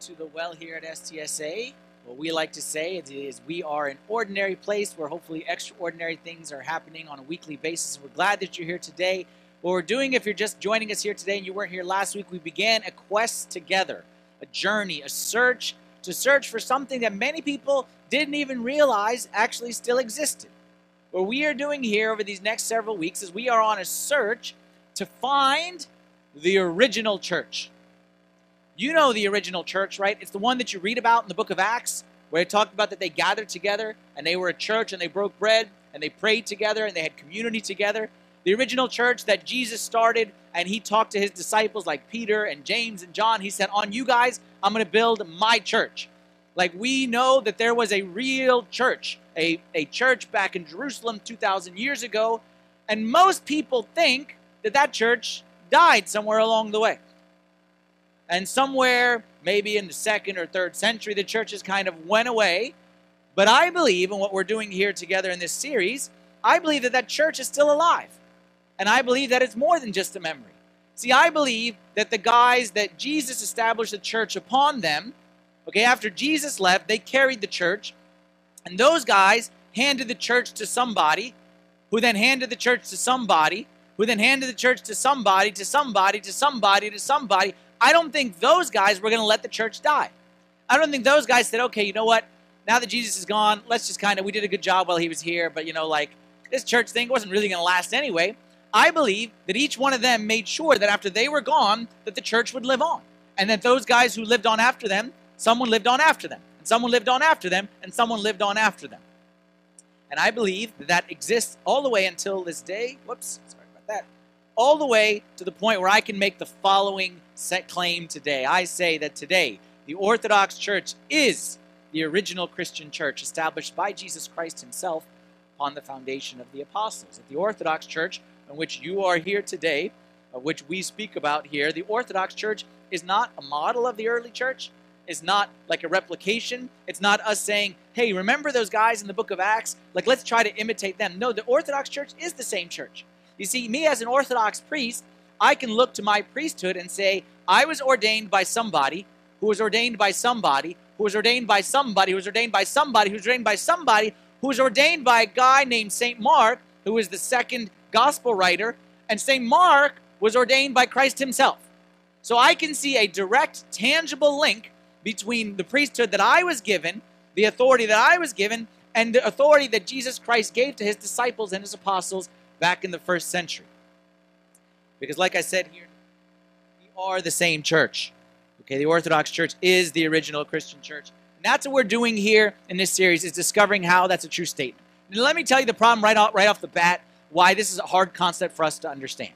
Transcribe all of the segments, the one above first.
to the Well here at STSA. What we like to say is we are an ordinary place where hopefully extraordinary things are happening on a weekly basis. We're glad that you're here today. What we're doing, if you're just joining us here today and you weren't here last week, we began a quest together, a journey, a search to search for something that many people didn't even realize actually still existed. What we are doing here over these next several weeks is we are on a search to find the original church. You know the original church, right? It's the one that you read about in the book of Acts, where it talked about that they gathered together and they were a church and they broke bread and they prayed together and they had community together. The original church that Jesus started and he talked to his disciples like Peter and James and John. He said, On you guys, I'm going to build my church. Like we know that there was a real church, a, a church back in Jerusalem 2,000 years ago. And most people think that that church died somewhere along the way. And somewhere, maybe in the second or third century, the churches kind of went away. But I believe, in what we're doing here together in this series, I believe that that church is still alive. And I believe that it's more than just a memory. See, I believe that the guys that Jesus established the church upon them, okay, after Jesus left, they carried the church. And those guys handed the church to somebody, who then handed the church to somebody, who then handed the church to somebody, to somebody, to somebody, to somebody. I don't think those guys were going to let the church die. I don't think those guys said, okay, you know what? Now that Jesus is gone, let's just kind of, we did a good job while he was here, but you know, like this church thing wasn't really going to last anyway. I believe that each one of them made sure that after they were gone, that the church would live on. And that those guys who lived on after them, someone lived on after them, and someone lived on after them, and someone lived on after them. And I believe that that exists all the way until this day. Whoops, sorry about that all the way to the point where I can make the following set claim today. I say that today, the Orthodox Church is the original Christian church established by Jesus Christ himself upon the foundation of the apostles. That the Orthodox Church, in which you are here today, of which we speak about here, the Orthodox Church is not a model of the early church, is not like a replication. It's not us saying, hey, remember those guys in the book of Acts? Like, let's try to imitate them. No, the Orthodox Church is the same church. You see, me as an Orthodox priest, I can look to my priesthood and say, I was ordained by somebody who was ordained by somebody who was ordained by somebody who was ordained by somebody who was ordained by somebody who was ordained by a guy named St. Mark, who was the second gospel writer. And St. Mark was ordained by Christ himself. So I can see a direct, tangible link between the priesthood that I was given, the authority that I was given, and the authority that Jesus Christ gave to his disciples and his apostles back in the first century. Because, like I said here, we are the same church. Okay, the Orthodox Church is the original Christian church. And that's what we're doing here in this series is discovering how that's a true statement. And let me tell you the problem right off, right off the bat why this is a hard concept for us to understand.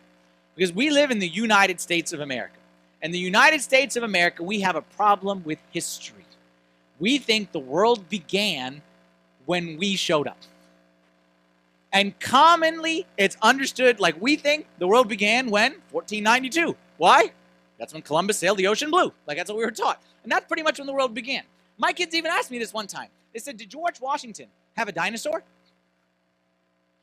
Because we live in the United States of America. And the United States of America, we have a problem with history. We think the world began when we showed up. And commonly, it's understood like we think the world began when 1492. Why? That's when Columbus sailed the ocean blue. Like that's what we were taught. And that's pretty much when the world began. My kids even asked me this one time. They said, Did George Washington have a dinosaur?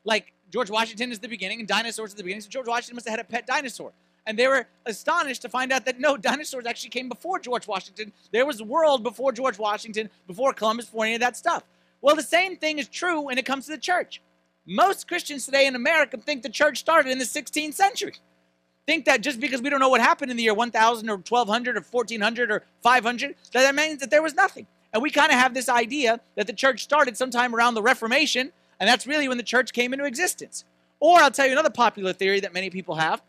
Like George Washington is the beginning and dinosaurs are the beginning. So George Washington must have had a pet dinosaur. And they were astonished to find out that no, dinosaurs actually came before George Washington. There was a world before George Washington, before Columbus, before any of that stuff. Well, the same thing is true when it comes to the church. Most Christians today in America think the church started in the 16th century. Think that just because we don't know what happened in the year 1000 or 1200 or 1400 or 500, that, that means that there was nothing. And we kind of have this idea that the church started sometime around the Reformation, and that's really when the church came into existence. Or I'll tell you another popular theory that many people have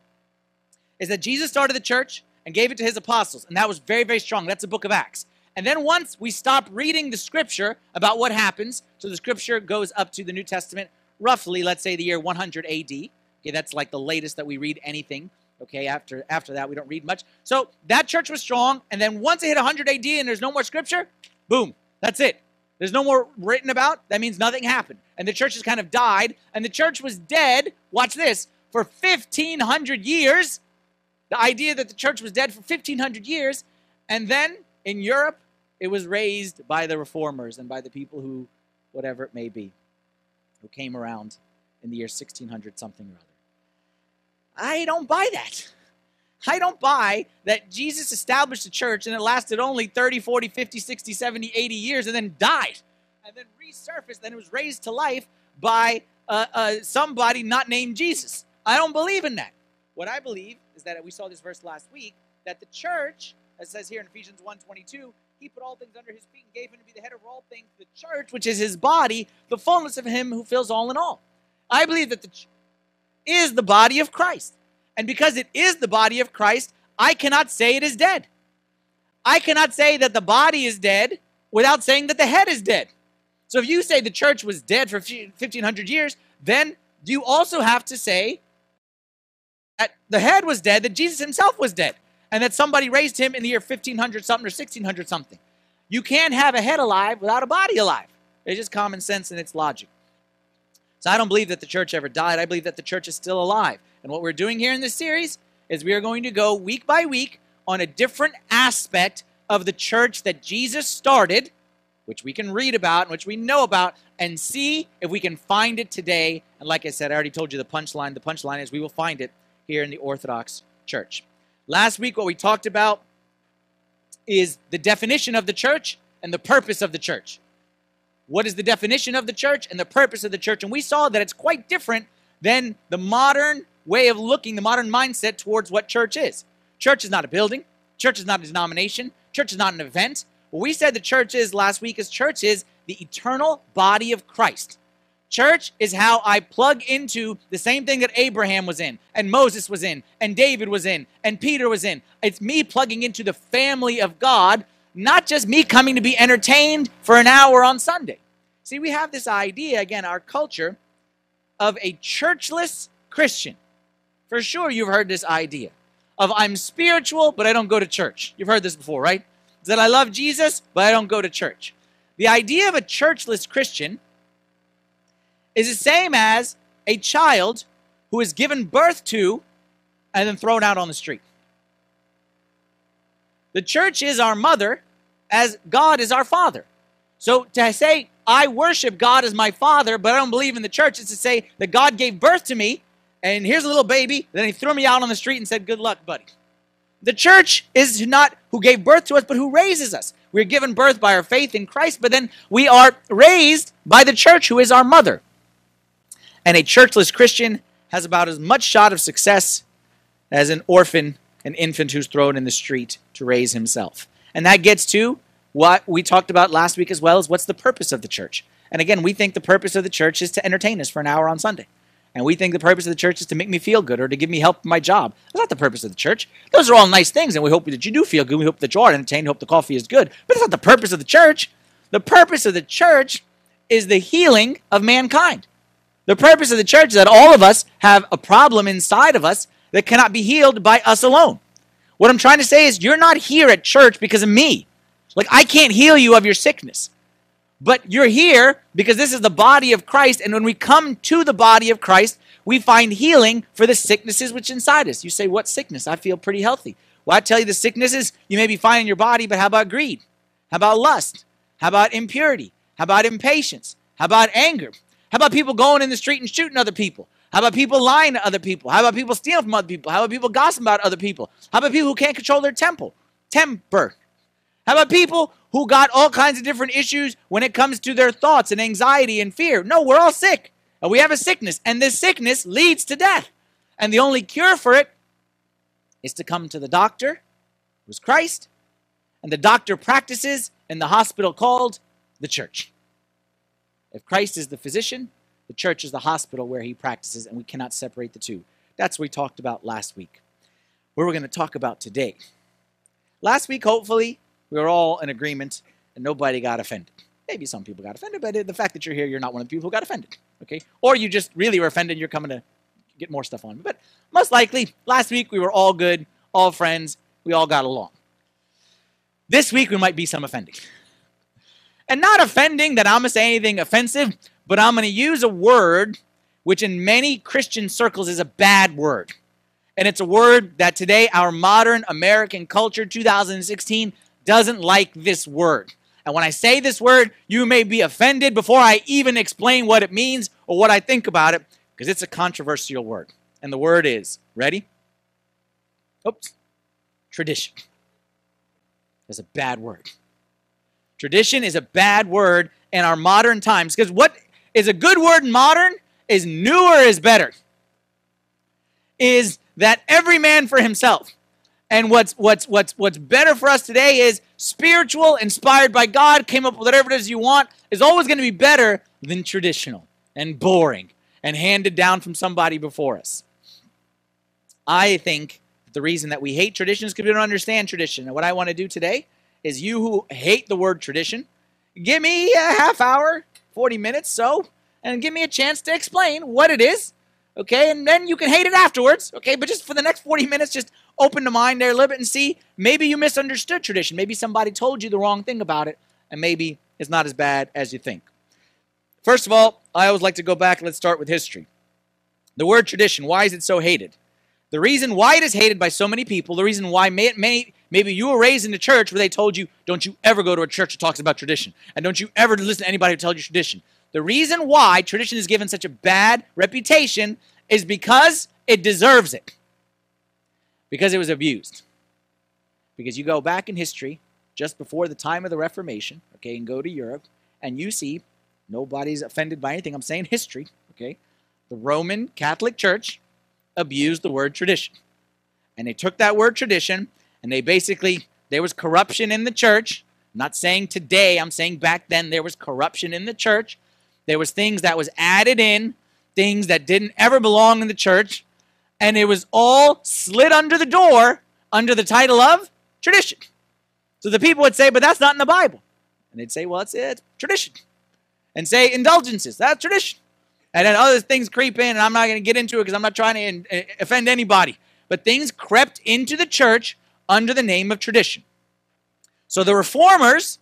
is that Jesus started the church and gave it to his apostles, and that was very, very strong. That's the book of Acts. And then once we stop reading the scripture about what happens, so the scripture goes up to the New Testament, roughly, let's say the year 100 AD. Okay, that's like the latest that we read anything. Okay, after after that we don't read much. So that church was strong, and then once it hit 100 AD and there's no more scripture, boom, that's it. There's no more written about. That means nothing happened, and the church has kind of died. And the church was dead. Watch this for 1,500 years. The idea that the church was dead for 1,500 years, and then in Europe, it was raised by the reformers and by the people who, whatever it may be who came around in the year 1600 something or other. I don't buy that. I don't buy that Jesus established a church and it lasted only 30, 40, 50, 60, 70, 80 years and then died and then resurfaced and it was raised to life by uh, uh, somebody not named Jesus. I don't believe in that. What I believe is that we saw this verse last week that the church, as it says here in Ephesians 1:22, he put all things under his feet and gave him to be the head of all things, the church, which is his body, the fullness of him who fills all in all. I believe that the church is the body of Christ. And because it is the body of Christ, I cannot say it is dead. I cannot say that the body is dead without saying that the head is dead. So if you say the church was dead for 1500 years, then you also have to say that the head was dead, that Jesus himself was dead, and that somebody raised him in the year 1500 something or 1600 something. You can't have a head alive without a body alive. It's just common sense and it's logic. So I don't believe that the church ever died. I believe that the church is still alive. And what we're doing here in this series is we are going to go week by week on a different aspect of the church that Jesus started, which we can read about and which we know about, and see if we can find it today. And like I said, I already told you the punchline. The punchline is we will find it here in the Orthodox Church. Last week, what we talked about is the definition of the church and the purpose of the church. What is the definition of the church and the purpose of the church? And we saw that it's quite different than the modern way of looking, the modern mindset towards what church is. Church is not a building, church is not a denomination, church is not an event. What we said the church is last week is church is the eternal body of Christ. Church is how I plug into the same thing that Abraham was in, and Moses was in, and David was in, and Peter was in. It's me plugging into the family of God, not just me coming to be entertained for an hour on Sunday. See, we have this idea, again, our culture, of a churchless Christian. For sure, you've heard this idea of I'm spiritual, but I don't go to church. You've heard this before, right? That I love Jesus, but I don't go to church. The idea of a churchless Christian is the same as a child who is given birth to and then thrown out on the street. The church is our mother as God is our father. So to say, I worship God as my father, but I don't believe in the church, is to say that God gave birth to me and here's a little baby. Then he threw me out on the street and said, Good luck, buddy. The church is not who gave birth to us, but who raises us. We're given birth by our faith in Christ, but then we are raised by the church, who is our mother. And a churchless Christian has about as much shot of success as an orphan, an infant who's thrown in the street to raise himself. And that gets to what we talked about last week as well as what's the purpose of the church. And again, we think the purpose of the church is to entertain us for an hour on Sunday and we think the purpose of the church is to make me feel good or to give me help in my job. That's not the purpose of the church. Those are all nice things, and we hope that you do feel good. We hope that you are entertained. Hope the coffee is good. But that's not the purpose of the church. The purpose of the church is the healing of mankind. The purpose of the church is that all of us have a problem inside of us that cannot be healed by us alone. What I'm trying to say is, you're not here at church because of me. Like, I can't heal you of your sickness. But you're here because this is the body of Christ. And when we come to the body of Christ, we find healing for the sicknesses which inside us. You say, What sickness? I feel pretty healthy. Well, I tell you, the sicknesses you may be fine in your body, but how about greed? How about lust? How about impurity? How about impatience? How about anger? How about people going in the street and shooting other people? How about people lying to other people? How about people stealing from other people? How about people gossiping about other people? How about people who can't control their temple? Temper. How about people who got all kinds of different issues when it comes to their thoughts and anxiety and fear? No, we're all sick. We have a sickness, and this sickness leads to death. And the only cure for it is to come to the doctor, who's Christ, and the doctor practices in the hospital called the church. If Christ is the physician, the church is the hospital where he practices, and we cannot separate the two. That's what we talked about last week. What we're going to talk about today. Last week, hopefully, we were all in agreement and nobody got offended. Maybe some people got offended, but the fact that you're here, you're not one of the people who got offended. Okay? Or you just really were offended and you're coming to get more stuff on. But most likely, last week we were all good, all friends, we all got along. This week we might be some offending. And not offending that I'm going to say anything offensive, but I'm going to use a word which in many Christian circles is a bad word. And it's a word that today our modern American culture, 2016, doesn't like this word. And when I say this word, you may be offended before I even explain what it means or what I think about it, because it's a controversial word. And the word is ready? Oops. Tradition is a bad word. Tradition is a bad word in our modern times because what is a good word in modern is newer is better. Is that every man for himself. And what's what's what's what's better for us today is spiritual, inspired by God, came up with whatever it is you want, is always going to be better than traditional and boring and handed down from somebody before us. I think the reason that we hate tradition is because we don't understand tradition. And what I want to do today is you who hate the word tradition, give me a half hour, 40 minutes, so, and give me a chance to explain what it is, okay? And then you can hate it afterwards, okay? But just for the next 40 minutes, just open the mind there a little bit and see maybe you misunderstood tradition. Maybe somebody told you the wrong thing about it, and maybe it's not as bad as you think. First of all, I always like to go back. Let's start with history. The word tradition, why is it so hated? The reason why it is hated by so many people, the reason why may, may, maybe you were raised in a church where they told you, don't you ever go to a church that talks about tradition, and don't you ever listen to anybody who tells you tradition. The reason why tradition is given such a bad reputation is because it deserves it, because it was abused. Because you go back in history, just before the time of the Reformation, okay, and go to Europe, and you see nobody's offended by anything. I'm saying history, okay? The Roman Catholic Church abused the word tradition. And they took that word tradition and they basically, there was corruption in the church. Not saying today, I'm saying back then there was corruption in the church. There was things that was added in, things that didn't ever belong in the church, and it was all slid under the door under the title of tradition. So the people would say, but that's not in the Bible. And they'd say, well, it's, it's tradition. And say indulgences, that's tradition. And then other things creep in, and I'm not going to get into it because I'm not trying to eh, offend anybody. But things crept into the church under the name of tradition. So the reformers,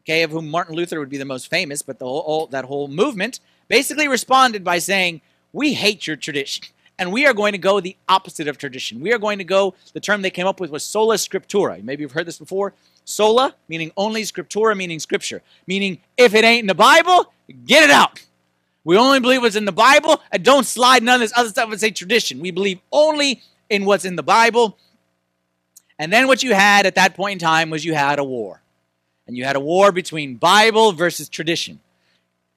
okay, of whom Martin Luther would be the most famous, but the whole, that whole movement basically responded by saying, "We hate your tradition." And we are going to go the opposite of tradition. We are going to go, the term they came up with was sola scriptura. Maybe you've heard this before. Sola, meaning only, scriptura, meaning scripture. Meaning, if it ain't in the Bible, get it out. We only believe what's in the Bible and don't slide none of this other stuff and say tradition. We believe only in what's in the Bible. And then what you had at that point in time was you had a war. And you had a war between Bible versus tradition,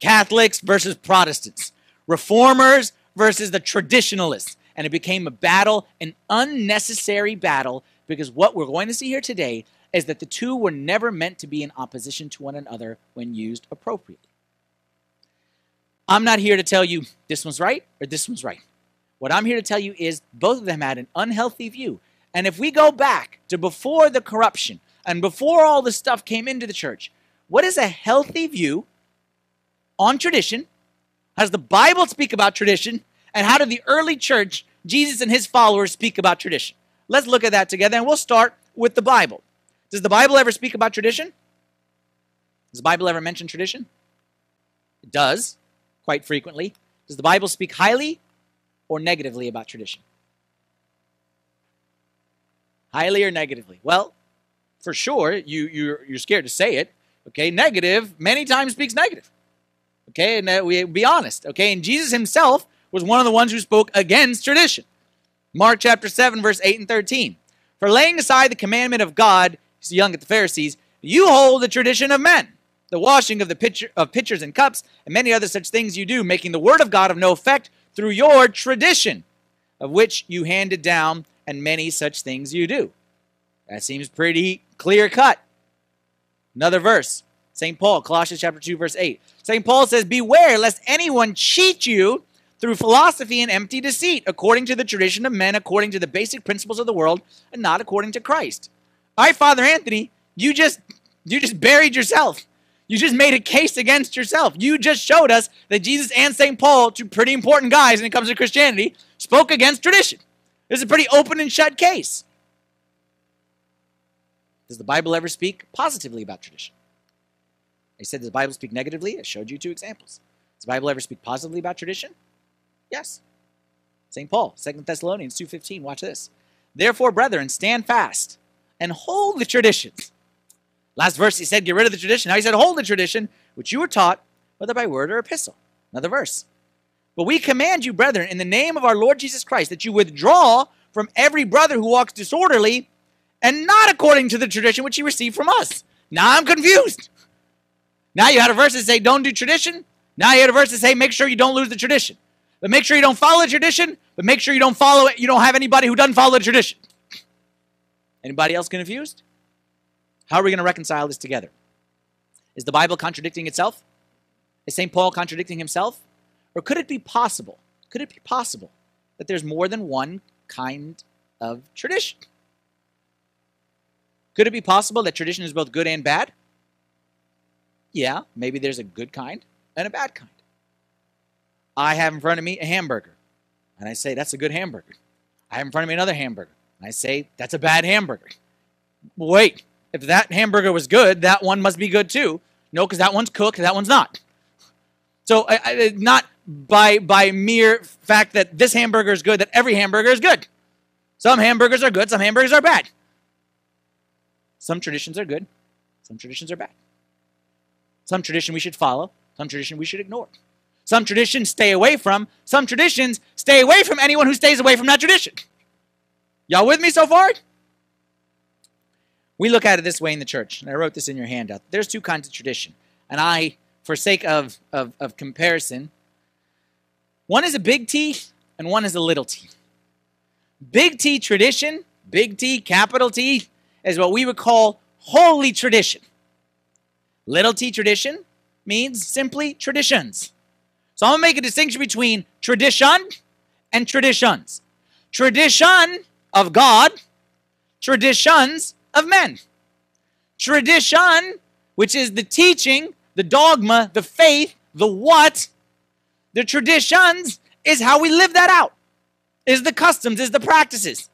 Catholics versus Protestants, reformers versus the traditionalists. And it became a battle, an unnecessary battle, because what we're going to see here today is that the two were never meant to be in opposition to one another when used appropriately. I'm not here to tell you this one's right or this one's right. What I'm here to tell you is both of them had an unhealthy view. And if we go back to before the corruption and before all this stuff came into the church, what is a healthy view on tradition? How does the Bible speak about tradition? And how did the early church, Jesus and his followers, speak about tradition? Let's look at that together and we'll start with the Bible. Does the Bible ever speak about tradition? Does the Bible ever mention tradition? It does quite frequently. Does the Bible speak highly or negatively about tradition? Highly or negatively? Well, for sure, you, you're, you're scared to say it. Okay, negative many times speaks negative. Okay, and uh, we be honest. Okay, and Jesus himself was one of the ones who spoke against tradition. Mark chapter 7, verse 8 and 13. For laying aside the commandment of God, he's young at the Pharisees, you hold the tradition of men the washing of the pitcher, of pitchers and cups, and many other such things you do, making the word of God of no effect through your tradition, of which you handed down, and many such things you do. That seems pretty clear cut. Another verse, St. Paul, Colossians chapter 2, verse 8. St. Paul says, Beware lest anyone cheat you through philosophy and empty deceit, according to the tradition of men, according to the basic principles of the world, and not according to Christ. All right, Father Anthony, you just you just buried yourself. You just made a case against yourself. You just showed us that Jesus and St. Paul, two pretty important guys when it comes to Christianity, spoke against tradition. This is a pretty open and shut case. Does the Bible ever speak positively about tradition? I said, does the Bible speak negatively? I showed you two examples. Does the Bible ever speak positively about tradition? Yes. St. Paul, 2 Thessalonians 2.15, watch this. Therefore, brethren, stand fast and hold the traditions Last verse he said, get rid of the tradition. Now he said, hold the tradition which you were taught, whether by word or epistle. Another verse. But we command you, brethren, in the name of our Lord Jesus Christ, that you withdraw from every brother who walks disorderly and not according to the tradition which he received from us. Now I'm confused. Now you had a verse that say don't do tradition. Now you had a verse that say make sure you don't lose the tradition. But make sure you don't follow the tradition, but make sure you don't follow it. You don't have anybody who doesn't follow the tradition. Anybody else confused? How are we going to reconcile this together? Is the Bible contradicting itself? Is St. Paul contradicting himself? Or could it be possible? Could it be possible that there's more than one kind of tradition? Could it be possible that tradition is both good and bad? Yeah, maybe there's a good kind and a bad kind. I have in front of me a hamburger, and I say, that's a good hamburger. I have in front of me another hamburger, and I say, that's a bad hamburger. Wait, if that hamburger was good, that one must be good too. No, because that one's cooked, that one's not. So, I, I, not by by mere fact that this hamburger is good, that every hamburger is good. Some hamburgers are good, some hamburgers are bad. Some traditions are good, some traditions are bad. Some tradition we should follow, some tradition we should ignore. Some traditions stay away from, some traditions stay away from anyone who stays away from that tradition. Y'all with me so far? We look at it this way in the church, and I wrote this in your handout. There's two kinds of tradition. And I, for sake of, of, of comparison, one is a big T and one is a little t. Big T tradition, big T, capital T, is what we would call holy tradition. Little t tradition means simply traditions. So I'm going to make a distinction between tradition and traditions. Tradition of God, traditions of men. Tradition, which is the teaching, the dogma, the faith, the what, the traditions is how we live that out, is the customs, is the practices.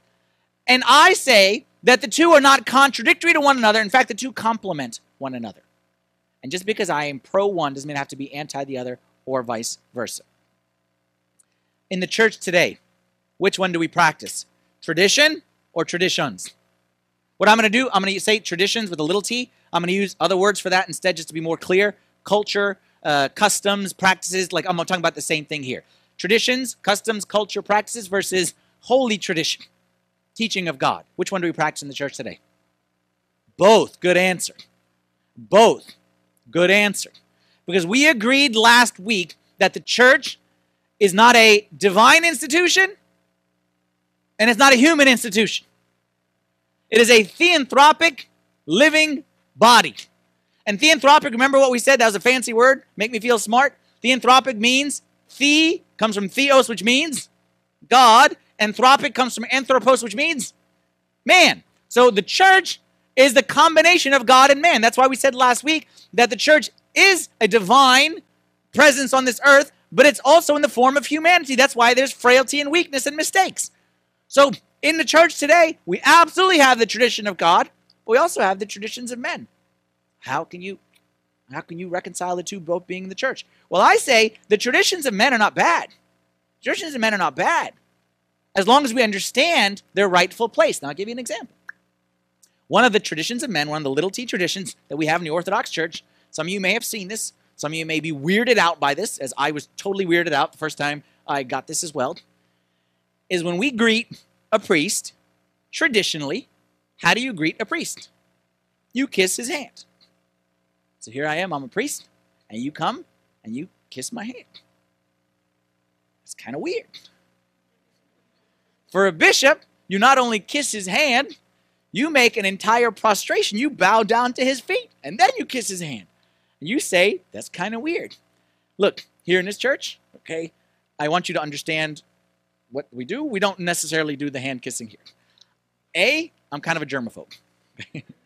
And I say that the two are not contradictory to one another. In fact, the two complement one another. And just because I am pro one doesn't mean I have to be anti the other or vice versa. In the church today, which one do we practice? Tradition or traditions? What I'm going to do, I'm going to say traditions with a little t. I'm going to use other words for that instead just to be more clear. Culture, uh, customs, practices, like I'm talking about the same thing here. Traditions, customs, culture, practices versus holy tradition, teaching of God. Which one do we practice in the church today? Both. Good answer. Both. Good answer. Because we agreed last week that the church is not a divine institution and it's not a human institution. It is a theanthropic living body. And theanthropic, remember what we said? That was a fancy word. Make me feel smart. Theanthropic means the comes from theos, which means God. Anthropic comes from anthropos, which means man. So the church is the combination of God and man. That's why we said last week that the church is a divine presence on this earth, but it's also in the form of humanity. That's why there's frailty and weakness and mistakes. So in the church today, we absolutely have the tradition of God, but we also have the traditions of men. How can you how can you reconcile the two both being in the church? Well, I say the traditions of men are not bad. Traditions of men are not bad. As long as we understand their rightful place. Now I'll give you an example. One of the traditions of men, one of the little t traditions that we have in the Orthodox Church, some of you may have seen this, some of you may be weirded out by this, as I was totally weirded out the first time I got this as well, is when we greet a priest, traditionally, how do you greet a priest? You kiss his hand. So here I am, I'm a priest, and you come and you kiss my hand. It's kind of weird. For a bishop, you not only kiss his hand, you make an entire prostration. You bow down to his feet, and then you kiss his hand. And you say, that's kind of weird. Look, here in this church, okay, I want you to understand what we do, we don't necessarily do the hand kissing here. A, I'm kind of a germaphobe.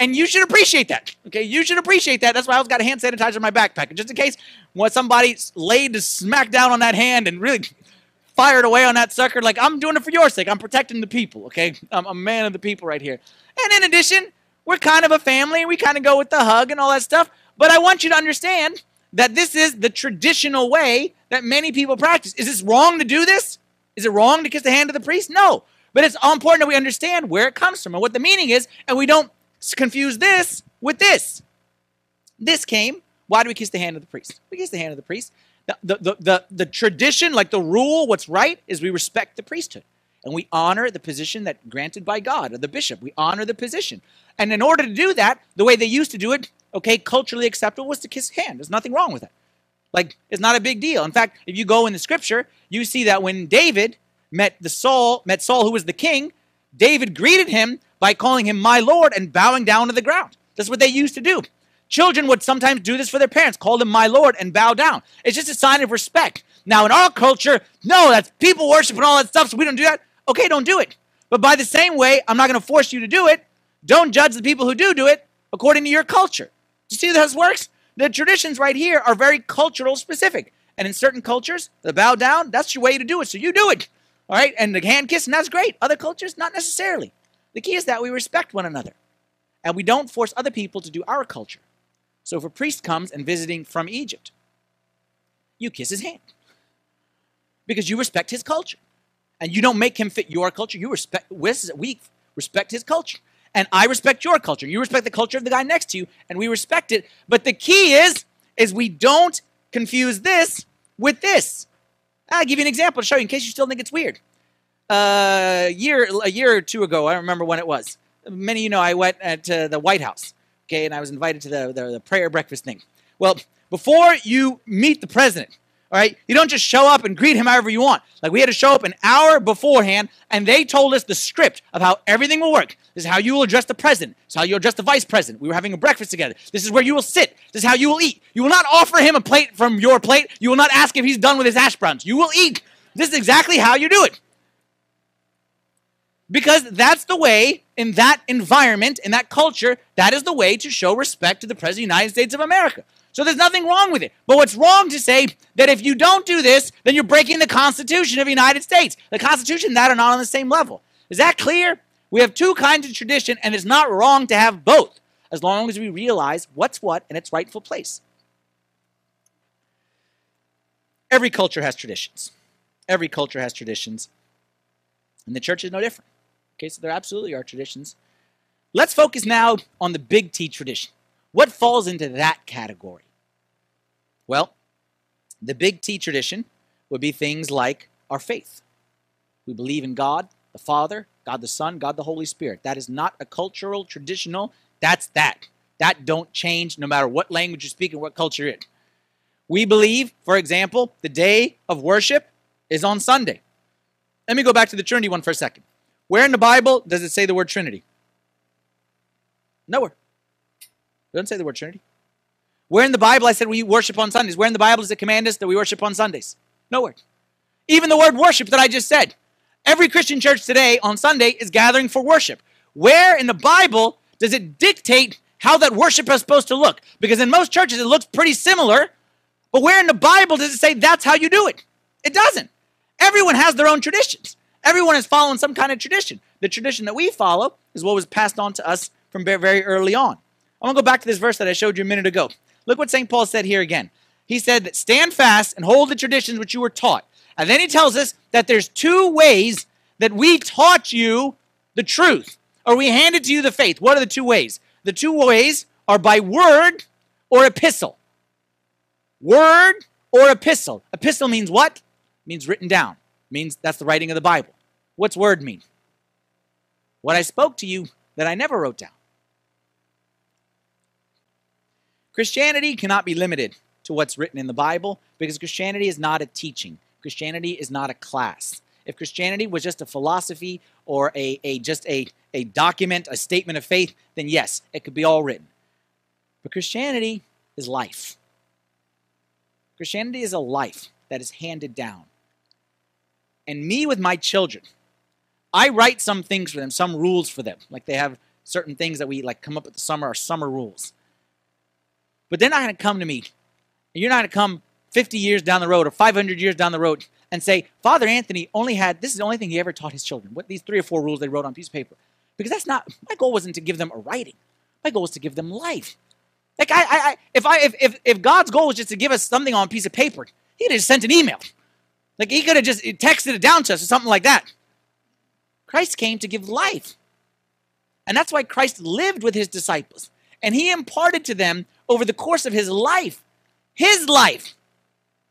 and you should appreciate that. Okay, you should appreciate that. That's why I always got a hand sanitizer in my backpack. just in case what somebody laid to smack down on that hand and really fired away on that sucker, like I'm doing it for your sake. I'm protecting the people, okay? I'm a man of the people right here. And in addition, we're kind of a family. We kind of go with the hug and all that stuff. But I want you to understand that this is the traditional way that many people practice. Is this wrong to do this? Is it wrong to kiss the hand of the priest? No. But it's all important that we understand where it comes from and what the meaning is, and we don't confuse this with this. This came. Why do we kiss the hand of the priest? We kiss the hand of the priest. The, the, the, the, the tradition, like the rule, what's right, is we respect the priesthood. And we honor the position that granted by God, or the bishop. We honor the position. And in order to do that, the way they used to do it, okay, culturally acceptable was to kiss hand. There's nothing wrong with it. Like, it's not a big deal. In fact, if you go in the scripture, you see that when David met the Saul, met Saul, who was the king, David greeted him by calling him my Lord and bowing down to the ground. That's what they used to do. Children would sometimes do this for their parents, call them my Lord and bow down. It's just a sign of respect. Now, in our culture, no, that's people worship and all that stuff, so we don't do that. Okay, don't do it. But by the same way, I'm not going to force you to do it. Don't judge the people who do do it according to your culture. You see how this works? The traditions right here are very cultural specific. And in certain cultures, the bow down, that's your way to do it. So you do it. All right? And the hand kiss, and that's great. Other cultures, not necessarily. The key is that we respect one another. And we don't force other people to do our culture. So if a priest comes and visiting from Egypt, you kiss his hand. Because you respect his culture. And you don't make him fit your culture. You respect we respect his culture and I respect your culture. You respect the culture of the guy next to you, and we respect it. But the key is, is we don't confuse this with this. I'll give you an example to show you in case you still think it's weird. Uh, a year, a year or two ago, I don't remember when it was. Many of you know I went to the White House, okay, and I was invited to the, the, the prayer breakfast thing. Well, before you meet the president, all right, you don't just show up and greet him however you want. Like we had to show up an hour beforehand, and they told us the script of how everything will work. This is how you will address the president. This is how you address the vice president. We were having a breakfast together. This is where you will sit. This is how you will eat. You will not offer him a plate from your plate. You will not ask if he's done with his hash browns. You will eat. This is exactly how you do it. Because that's the way, in that environment, in that culture, that is the way to show respect to the President of the United States of America. So there's nothing wrong with it. But what's wrong to say that if you don't do this, then you're breaking the Constitution of the United States. The Constitution that are not on the same level. Is that clear? We have two kinds of tradition, and it's not wrong to have both, as long as we realize what's what in its rightful place. Every culture has traditions. Every culture has traditions. And the church is no different. Okay, so there absolutely are traditions. Let's focus now on the big T tradition. What falls into that category? Well, the big T tradition would be things like our faith. We believe in God, the Father, God the Son, God the Holy Spirit. That is not a cultural, traditional, that's that. That don't change no matter what language you speak and what culture you're in. We believe, for example, the day of worship is on Sunday. Let me go back to the Trinity one for a second. Where in the Bible does it say the word Trinity? Nowhere. It doesn't say the word Trinity. Where in the Bible I said we worship on Sundays? Where in the Bible does it command us that we worship on Sundays? Nowhere. Even the word worship that I just said. Every Christian church today on Sunday is gathering for worship. Where in the Bible does it dictate how that worship is supposed to look? Because in most churches it looks pretty similar, but where in the Bible does it say that's how you do it? It doesn't. Everyone has their own traditions. Everyone is following some kind of tradition. The tradition that we follow is what was passed on to us from very early on. I want to go back to this verse that I showed you a minute ago. Look what St. Paul said here again. He said that stand fast and hold the traditions which you were taught. And then he tells us that there's two ways that we taught you the truth, or we handed to you the faith. What are the two ways? The two ways are by word or epistle. Word or epistle. Epistle means what? It means written down. Means that's the writing of the Bible. What's word mean? What I spoke to you that I never wrote down. Christianity cannot be limited to what's written in the Bible because Christianity is not a teaching. Christianity is not a class. If Christianity was just a philosophy or a, a just a, a document, a statement of faith, then yes, it could be all written. But Christianity is life. Christianity is a life that is handed down. And me with my children, I write some things for them, some rules for them. Like they have certain things that we like come up with the summer, our summer rules. But they're not going to come to me. And You're not going to come 50 years down the road or 500 years down the road and say, Father Anthony only had, this is the only thing he ever taught his children. What these three or four rules they wrote on a piece of paper. Because that's not, my goal wasn't to give them a writing. My goal was to give them life. Like I, I, if I, if, if, if God's goal was just to give us something on a piece of paper, he'd have sent an email. Like he could have just texted it down to us or something like that. Christ came to give life. And that's why Christ lived with his disciples. And he imparted to them over the course of his life, his life.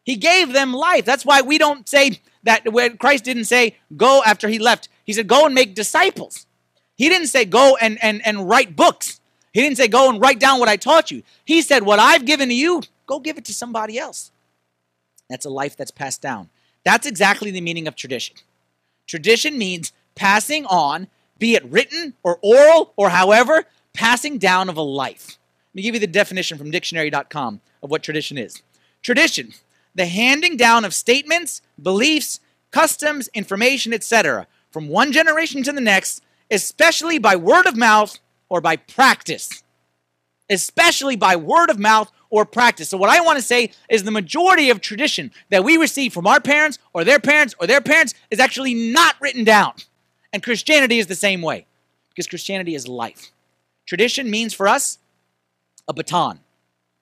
He gave them life. That's why we don't say that when Christ didn't say, go after he left. He said, go and make disciples. He didn't say, go and, and, and write books. He didn't say, go and write down what I taught you. He said, what I've given to you, go give it to somebody else. That's a life that's passed down. That's exactly the meaning of tradition. Tradition means passing on, be it written or oral or however, passing down of a life. Let me give you the definition from dictionary.com of what tradition is. Tradition the handing down of statements, beliefs, customs, information, etc., from one generation to the next, especially by word of mouth or by practice. Especially by word of mouth or practice. So, what I want to say is the majority of tradition that we receive from our parents or their parents or their parents is actually not written down. And Christianity is the same way because Christianity is life. Tradition means for us a baton.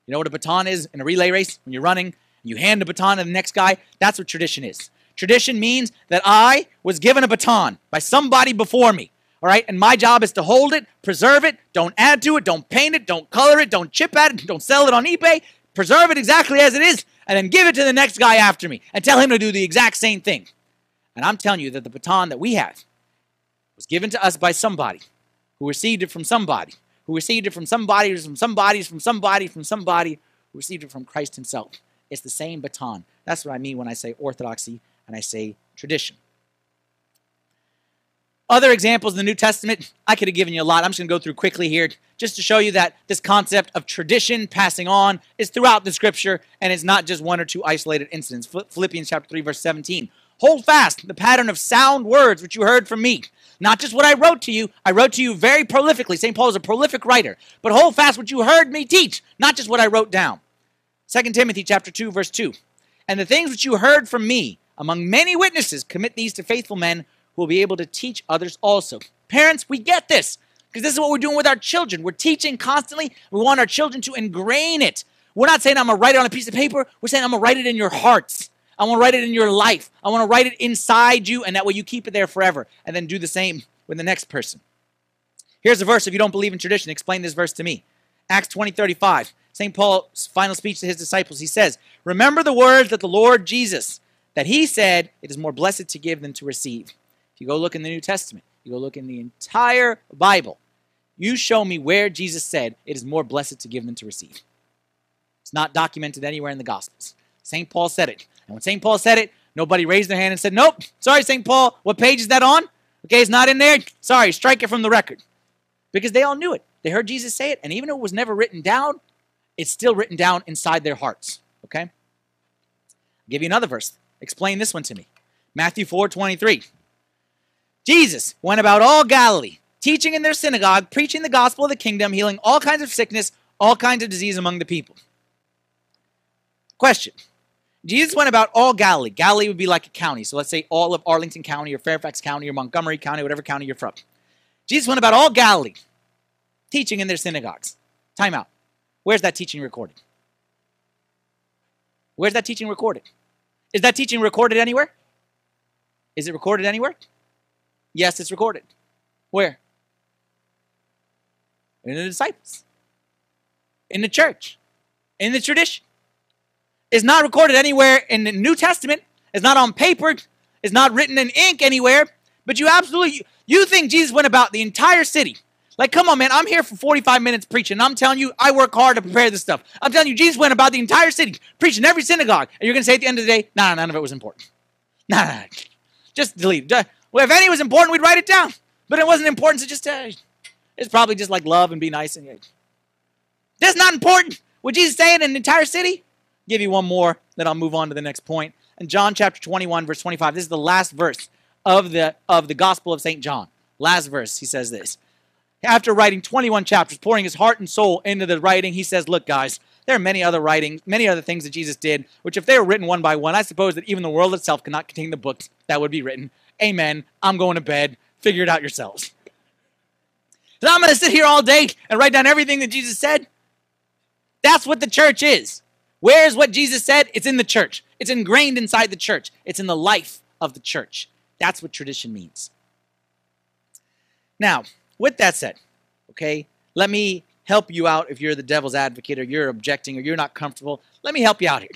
You know what a baton is in a relay race when you're running? You hand the baton to the next guy. That's what tradition is. Tradition means that I was given a baton by somebody before me. All right. And my job is to hold it, preserve it, don't add to it, don't paint it, don't color it, don't chip at it, don't sell it on eBay. Preserve it exactly as it is, and then give it to the next guy after me and tell him to do the exact same thing. And I'm telling you that the baton that we have was given to us by somebody who received it from somebody, who received it from somebody, from somebody, from somebody, from somebody, who received it from Christ Himself. It's the same baton. That's what I mean when I say orthodoxy and I say tradition. Other examples in the New Testament, I could have given you a lot. I'm just going to go through quickly here just to show you that this concept of tradition passing on is throughout the scripture and it's not just one or two isolated incidents. Philippians chapter 3 verse 17. Hold fast the pattern of sound words which you heard from me. Not just what I wrote to you. I wrote to you very prolifically. St. Paul is a prolific writer. But hold fast what you heard me teach, not just what I wrote down. 2 Timothy chapter 2 verse 2. And the things which you heard from me among many witnesses commit these to faithful men will be able to teach others also. Parents, we get this because this is what we're doing with our children. We're teaching constantly. We want our children to ingrain it. We're not saying I'm going to write it on a piece of paper. We're saying I'm going to write it in your hearts. I want to write it in your life. I want to write it inside you, and that way you keep it there forever. And then do the same with the next person. Here's a verse. If you don't believe in tradition, explain this verse to me. Acts 20 35. St. Paul's final speech to his disciples, he says, Remember the words that the Lord Jesus, that he said, It is more blessed to give than to receive. If you go look in the New Testament, you go look in the entire Bible, you show me where Jesus said, It is more blessed to give than to receive. It's not documented anywhere in the Gospels. St. Paul said it. And when St. Paul said it, nobody raised their hand and said, Nope, sorry, St. Paul, what page is that on? Okay, it's not in there. Sorry, strike it from the record. Because they all knew it. They heard Jesus say it, and even though it was never written down, it's still written down inside their hearts. Okay? I'll give you another verse. Explain this one to me. Matthew 4 23. Jesus went about all Galilee, teaching in their synagogue, preaching the gospel of the kingdom, healing all kinds of sickness, all kinds of disease among the people. Question. Jesus went about all Galilee. Galilee would be like a county. So let's say all of Arlington County or Fairfax County or Montgomery County, whatever county you're from. Jesus went about all Galilee, teaching in their synagogues. Time out. Where's that teaching recorded? Where's that teaching recorded? Is that teaching recorded anywhere? Is it recorded anywhere? Yes, it's recorded. Where? In the disciples, in the church, in the tradition. It's not recorded anywhere in the New Testament. It's not on paper. It's not written in ink anywhere. But you absolutely, you think Jesus went about the entire city like, come on, man. I'm here for 45 minutes preaching. I'm telling you, I work hard to prepare this stuff. I'm telling you, Jesus went about the entire city, preaching every synagogue. And you're going to say at the end of the day, nah, none of it was important. Nah, nah, just delete it. Well, if any was important, we'd write it down. But it wasn't important, so just, uh, it's probably just like love and be nice. And That's not important. What Jesus saying in an entire city? give you one more, then I'll move on to the next point. In John chapter 21, verse 25, this is the last verse of the, of the Gospel of St. John. Last verse, he says this after writing 21 chapters, pouring his heart and soul into the writing, he says, Look, guys, there are many other writings, many other things that Jesus did, which if they were written one by one, I suppose that even the world itself cannot contain the books that would be written. Amen. I'm going to bed. Figure it out yourselves. So I'm going to sit here all day and write down everything that Jesus said. That's what the church is. Where's what Jesus said? It's in the church. It's ingrained inside the church. It's in the life of the church. That's what tradition means. Now, with that said, okay, let me help you out if you're the devil's advocate or you're objecting or you're not comfortable. Let me help you out here.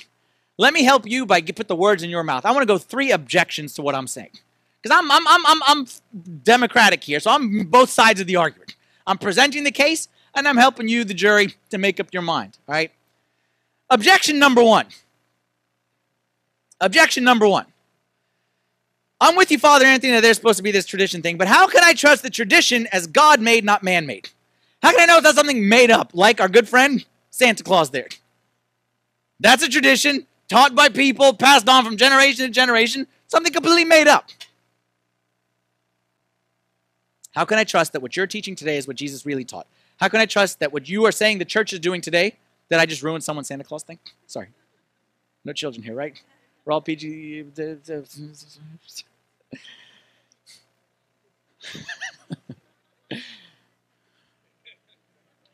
let me help you by put the words in your mouth. I want to go three objections to what I'm saying. Because I'm, I'm, I'm, I'm, I'm democratic here, so I'm both sides of the argument. I'm presenting the case, and I'm helping you, the jury, to make up your mind. All right? Objection number one. Objection number one. I'm with you, Father Anthony, that there's supposed to be this tradition thing, but how can I trust the tradition as God made, not man made? How can I know if that's something made up, like our good friend Santa Claus there? That's a tradition taught by people, passed on from generation to generation, something completely made up. How can I trust that what you're teaching today is what Jesus really taught? How can I trust that what you are saying the church is doing today, that I just ruined someone's Santa Claus thing? Sorry. No children here, right? We're all PG.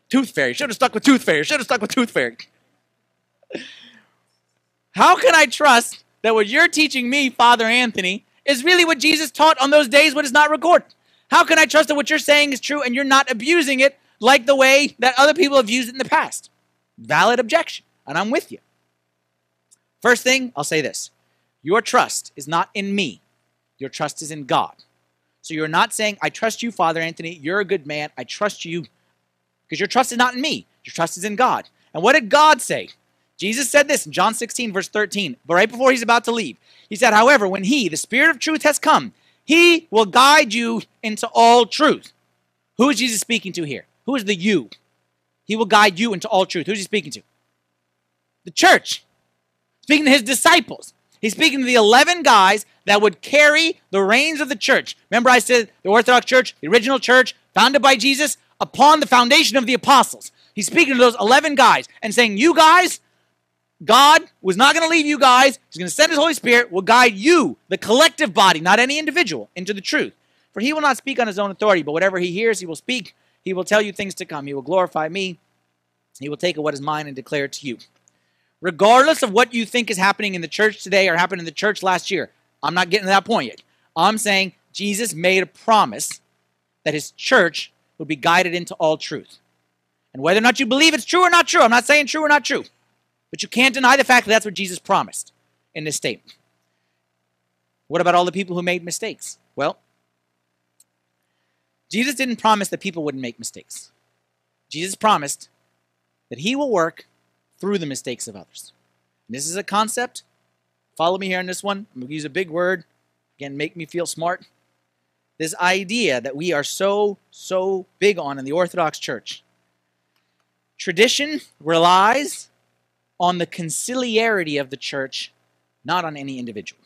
Tooth Fairy. Should have stuck with Tooth Fairy. Should have stuck with Tooth Fairy. How can I trust that what you're teaching me, Father Anthony, is really what Jesus taught on those days when it's not recorded? How can I trust that what you're saying is true and you're not abusing it like the way that other people have used it in the past? Valid objection, and I'm with you. First thing, I'll say this your trust is not in me, your trust is in God. So you're not saying, I trust you, Father Anthony, you're a good man, I trust you, because your trust is not in me, your trust is in God. And what did God say? Jesus said this in John 16, verse 13, but right before he's about to leave. He said, However, when he, the Spirit of truth, has come, he will guide you into all truth. Who is Jesus speaking to here? Who is the you? He will guide you into all truth. Who's he speaking to? The church. Speaking to his disciples. He's speaking to the 11 guys that would carry the reins of the church. Remember, I said the Orthodox Church, the original church, founded by Jesus upon the foundation of the apostles. He's speaking to those 11 guys and saying, You guys, God was not going to leave you guys. He's going to send his Holy Spirit, will guide you, the collective body, not any individual, into the truth. For he will not speak on his own authority, but whatever he hears, he will speak. He will tell you things to come. He will glorify me. He will take what is mine and declare it to you regardless of what you think is happening in the church today or happened in the church last year. I'm not getting to that point yet. I'm saying Jesus made a promise that his church would be guided into all truth. And whether or not you believe it's true or not true, I'm not saying true or not true, but you can't deny the fact that that's what Jesus promised in this statement. What about all the people who made mistakes? Well, Jesus didn't promise that people wouldn't make mistakes. Jesus promised that he will work through the mistakes of others. And this is a concept. Follow me here on this one. I'm going to use a big word. Again, make me feel smart. This idea that we are so, so big on in the Orthodox Church. Tradition relies on the conciliarity of the church, not on any individual.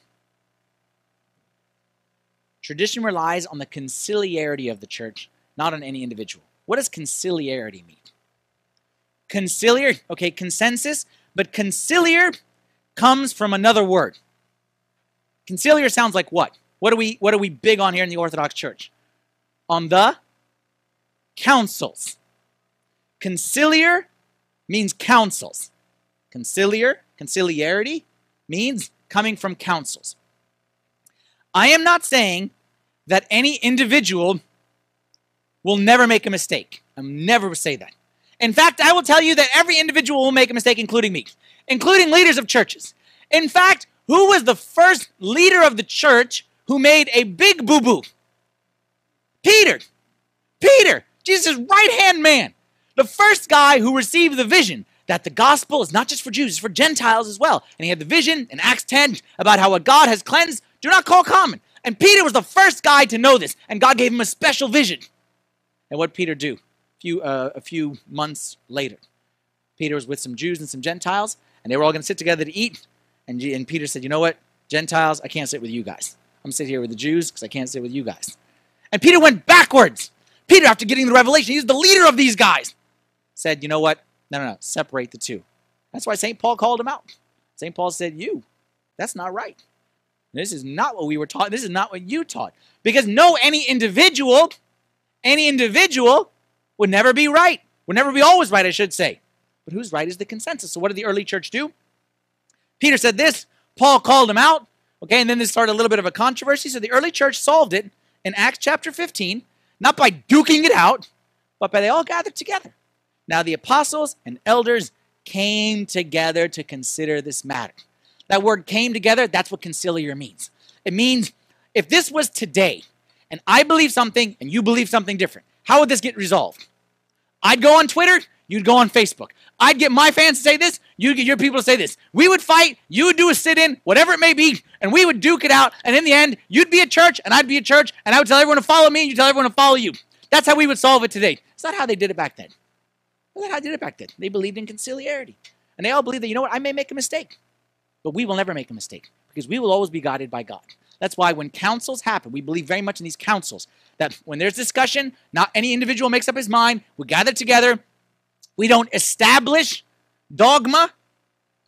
Tradition relies on the conciliarity of the church, not on any individual. What does conciliarity mean? Conciliar, okay, consensus, but conciliar comes from another word. Conciliar sounds like what? What are we what are we big on here in the Orthodox Church? On the councils. Conciliar means councils. Conciliar, conciliarity means coming from councils. I am not saying that any individual will never make a mistake. I'm never say that. In fact, I will tell you that every individual will make a mistake, including me, including leaders of churches. In fact, who was the first leader of the church who made a big boo boo? Peter. Peter, Jesus' right hand man. The first guy who received the vision that the gospel is not just for Jews, it's for Gentiles as well. And he had the vision in Acts 10 about how what God has cleansed, do not call common. And Peter was the first guy to know this, and God gave him a special vision. And what Peter do? few, uh, a few months later. Peter was with some Jews and some Gentiles, and they were all going to sit together to eat. And, and Peter said, You know what? Gentiles, I can't sit with you guys. I'm going to sit here with the Jews because I can't sit with you guys. And Peter went backwards. Peter, after getting the revelation, he's the leader of these guys, said, You know what? No, no, no. Separate the two. That's why St. Paul called him out. St. Paul said, You, that's not right. This is not what we were taught. This is not what you taught. Because no, any individual, any individual would never be right. Would never be always right, I should say. But who's right is the consensus. So what did the early church do? Peter said this. Paul called him out. Okay, and then this started a little bit of a controversy. So the early church solved it in Acts chapter 15, not by duking it out, but by they all gathered together. Now the apostles and elders came together to consider this matter. that word came together, that's what conciliar means. It means if this was today and I believe something and you believe something different, how would this get resolved? I'd go on Twitter, you'd go on Facebook. I'd get my fans to say this, you'd get your people to say this. We would fight, you would do a sit in, whatever it may be, and we would duke it out. And in the end, you'd be a church and I'd be a church, and I would tell everyone to follow me and you tell everyone to follow you. That's how we would solve it today. It's not how they did it back then. That's not how they did it back then. They believed in conciliarity. And they all believed that, you know what, I may make a mistake, but we will never make a mistake because we will always be guided by God. That's why when councils happen, we believe very much in these councils. That when there's discussion, not any individual makes up his mind. We gather together. We don't establish dogma.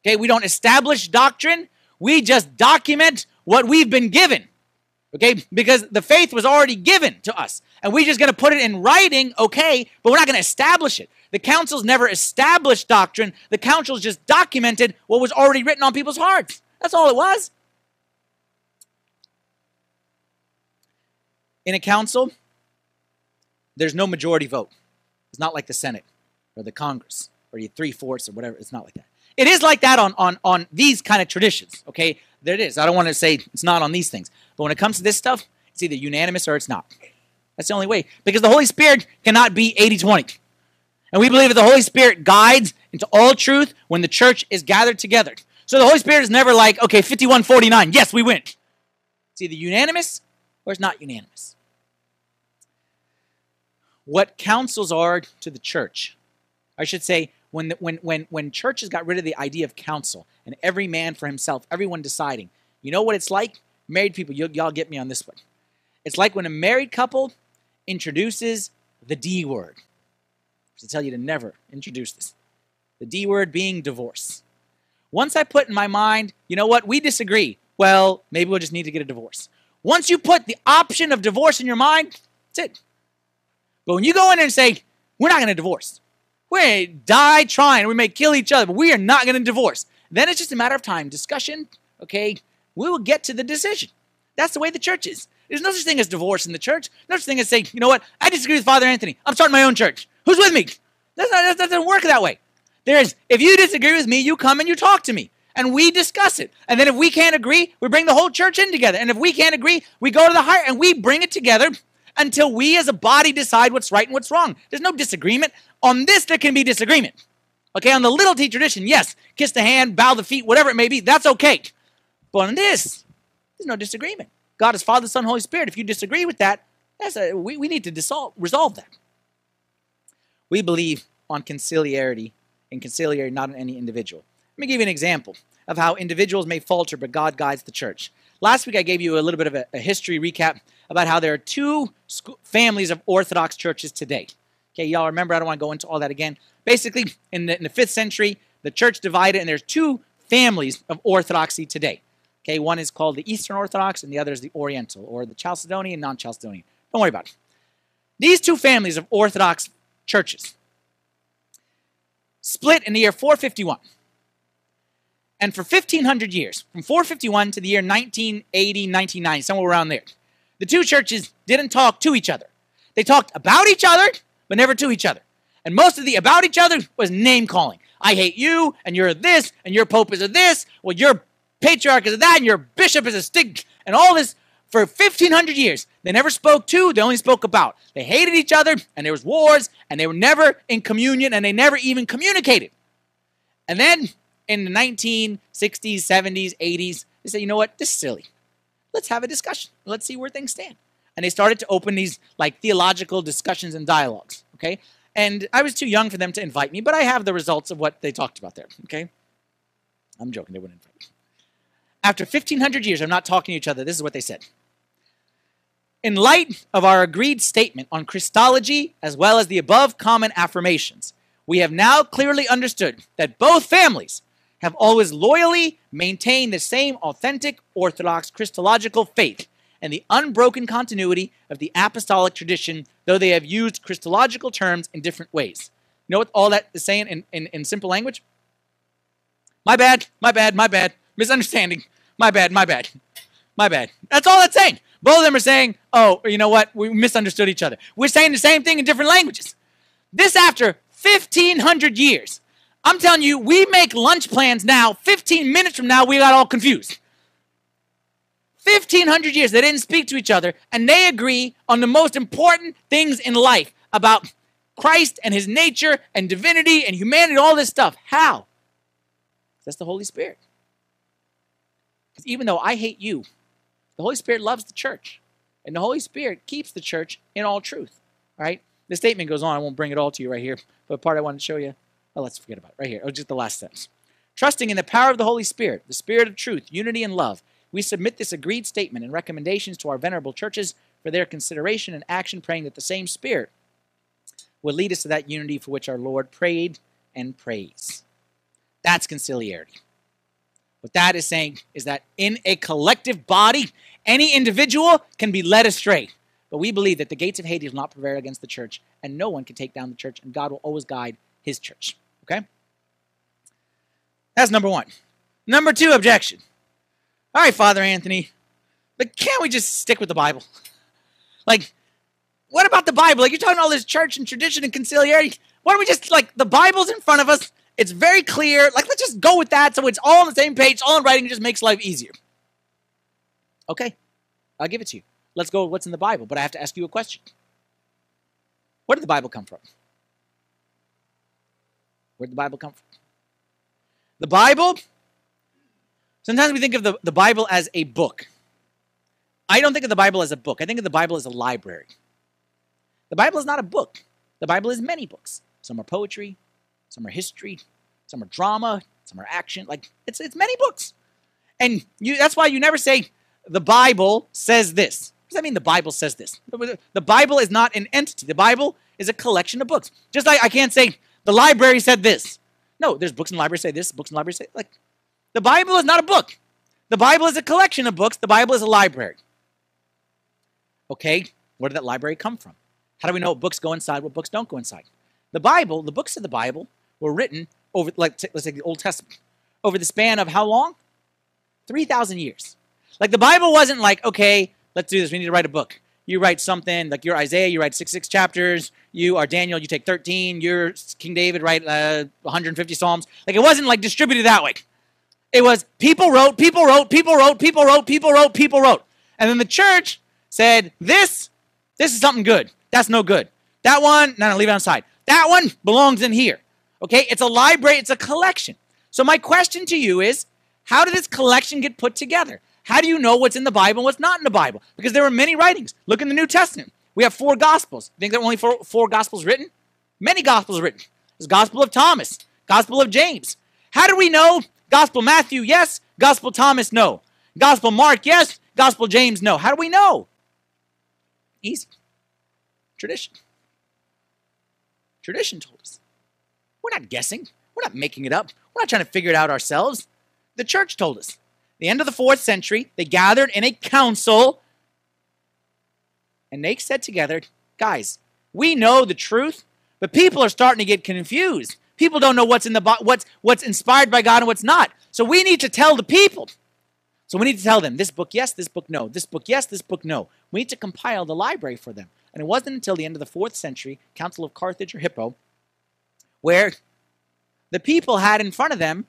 Okay, we don't establish doctrine. We just document what we've been given. Okay, because the faith was already given to us. And we're just going to put it in writing, okay, but we're not going to establish it. The councils never established doctrine. The councils just documented what was already written on people's hearts. That's all it was. In a council, there's no majority vote. It's not like the Senate or the Congress or you three fourths or whatever. It's not like that. It is like that on, on, on these kind of traditions, okay? There it is. I don't want to say it's not on these things. But when it comes to this stuff, it's either unanimous or it's not. That's the only way. Because the Holy Spirit cannot be 80 20. And we believe that the Holy Spirit guides into all truth when the church is gathered together. So the Holy Spirit is never like, okay, 51 49, yes, we win. It's either unanimous or it's not unanimous. What councils are to the church, I should say, when, the, when, when, when churches got rid of the idea of council and every man for himself, everyone deciding, you know what it's like? Married people, y'all get me on this one. It's like when a married couple introduces the D word. To tell you to never introduce this. The D word being divorce. Once I put in my mind, you know what, we disagree. Well, maybe we'll just need to get a divorce. Once you put the option of divorce in your mind, that's it. But when you go in there and say, we're not going to divorce, we die trying, we may kill each other, but we are not going to divorce, then it's just a matter of time. Discussion, okay, we will get to the decision. That's the way the church is. There's no such thing as divorce in the church. No such thing as saying, you know what, I disagree with Father Anthony. I'm starting my own church. Who's with me? That's not, that doesn't work that way. There is, if you disagree with me, you come and you talk to me and we discuss it. And then if we can't agree, we bring the whole church in together. And if we can't agree, we go to the higher and we bring it together until we as a body decide what's right and what's wrong. There's no disagreement. On this, there can be disagreement. Okay, on the little t tradition, yes, kiss the hand, bow the feet, whatever it may be, that's okay. But on this, there's no disagreement. God is Father, Son, Holy Spirit. If you disagree with that, a, we, we need to dissolve, resolve that. We believe on conciliarity and conciliarity, not on any individual. Let me give you an example of how individuals may falter, but God guides the church. Last week, I gave you a little bit of a, a history recap about how there are two families of Orthodox churches today. Okay, y'all remember, I don't want to go into all that again. Basically, in the, in the fifth century, the church divided, and there's two families of Orthodoxy today. Okay, one is called the Eastern Orthodox, and the other is the Oriental, or the Chalcedonian, non Chalcedonian. Don't worry about it. These two families of Orthodox churches split in the year 451. And for 1500 years, from 451 to the year 1980, 1990, somewhere around there, the two churches didn't talk to each other. They talked about each other, but never to each other. And most of the about each other was name calling. I hate you, and you're this, and your pope is a this. Well, your patriarch is that, and your bishop is a stick, and all this for 1500 years. They never spoke to, they only spoke about. They hated each other, and there was wars, and they were never in communion, and they never even communicated. And then in the 1960s, 70s, 80s, they said, you know what, this is silly. Let's have a discussion. Let's see where things stand. And they started to open these like theological discussions and dialogues. Okay. And I was too young for them to invite me, but I have the results of what they talked about there. Okay. I'm joking, they wouldn't invite. After 1500 years of not talking to each other, this is what they said. In light of our agreed statement on Christology as well as the above common affirmations, we have now clearly understood that both families have always loyally maintained the same authentic Orthodox Christological faith and the unbroken continuity of the apostolic tradition, though they have used Christological terms in different ways. You know what all that is saying in, in, in simple language? My bad, my bad, my bad. Misunderstanding. My bad, my bad. My bad. That's all that's saying. Both of them are saying, oh, you know what? We misunderstood each other. We're saying the same thing in different languages. This after 1,500 years I'm telling you, we make lunch plans now. 15 minutes from now, we got all confused. 1500 years, they didn't speak to each other, and they agree on the most important things in life about Christ and his nature and divinity and humanity, all this stuff. How? That's the Holy Spirit. Because even though I hate you, the Holy Spirit loves the church. And the Holy Spirit keeps the church in all truth. Right? The statement goes on. I won't bring it all to you right here. But part I want to show you. Oh, let's forget about it. Right here. Oh, just the last sentence. Trusting in the power of the Holy Spirit, the Spirit of truth, unity, and love, we submit this agreed statement and recommendations to our venerable churches for their consideration and action, praying that the same Spirit will lead us to that unity for which our Lord prayed and prays. That's conciliarity. What that is saying is that in a collective body, any individual can be led astray. But we believe that the gates of Hades will not prevail against the church, and no one can take down the church, and God will always guide his church. Okay? That's number one. Number two objection. All right, Father Anthony, but can't we just stick with the Bible? Like, what about the Bible? Like, you're talking all this church and tradition and conciliarity. Why don't we just, like, the Bible's in front of us? It's very clear. Like, let's just go with that so it's all on the same page, all in writing, it just makes life easier. Okay, I'll give it to you. Let's go what's in the Bible, but I have to ask you a question. Where did the Bible come from? Where did the Bible come from? The Bible, sometimes we think of the, the Bible as a book. I don't think of the Bible as a book. I think of the Bible as a library. The Bible is not a book. The Bible is many books. Some are poetry, some are history, some are drama, some are action. Like it's it's many books. And you that's why you never say the Bible says this. What does that mean the Bible says this? The Bible is not an entity. The Bible is a collection of books. Just like I can't say the library said this. No, there's books in the library say this, books in the library say like the Bible is not a book. The Bible is a collection of books. The Bible is a library. Okay, where did that library come from? How do we know what books go inside, what books don't go inside? The Bible, the books of the Bible, were written over, like, let's take the Old Testament, over the span of how long? 3,000 years. Like the Bible wasn't like, okay, let's do this. We need to write a book. You write something like you're Isaiah, you write six six chapters. You are Daniel, you take 13. You're King David, write uh, 150 psalms. Like it wasn't like distributed that way. It was people wrote, people wrote, people wrote, people wrote, people wrote, people wrote. And then the church said, this, this is something good. That's no good. That one, no, no, leave it on side. That one belongs in here. Okay, it's a library, it's a collection. So my question to you is, how did this collection get put together? How do you know what's in the Bible and what's not in the Bible? Because there were many writings. Look in the New Testament. We have four Gospels. You think there are only four, four Gospels written? Many Gospels written. There's Gospel of Thomas, Gospel of James. How do we know Gospel Matthew, yes. Gospel Thomas, no. Gospel Mark, yes. Gospel James, no. How do we know? Easy. Tradition. Tradition told us. We're not guessing. We're not making it up. We're not trying to figure it out ourselves. The church told us the end of the fourth century, they gathered in a council and they said together, guys, we know the truth, but people are starting to get confused. People don't know what's in the what's what's inspired by God and what's not. So we need to tell the people. So we need to tell them this book yes, this book no, this book yes, this book no. We need to compile the library for them. And it wasn't until the end of the fourth century, Council of Carthage or Hippo, where the people had in front of them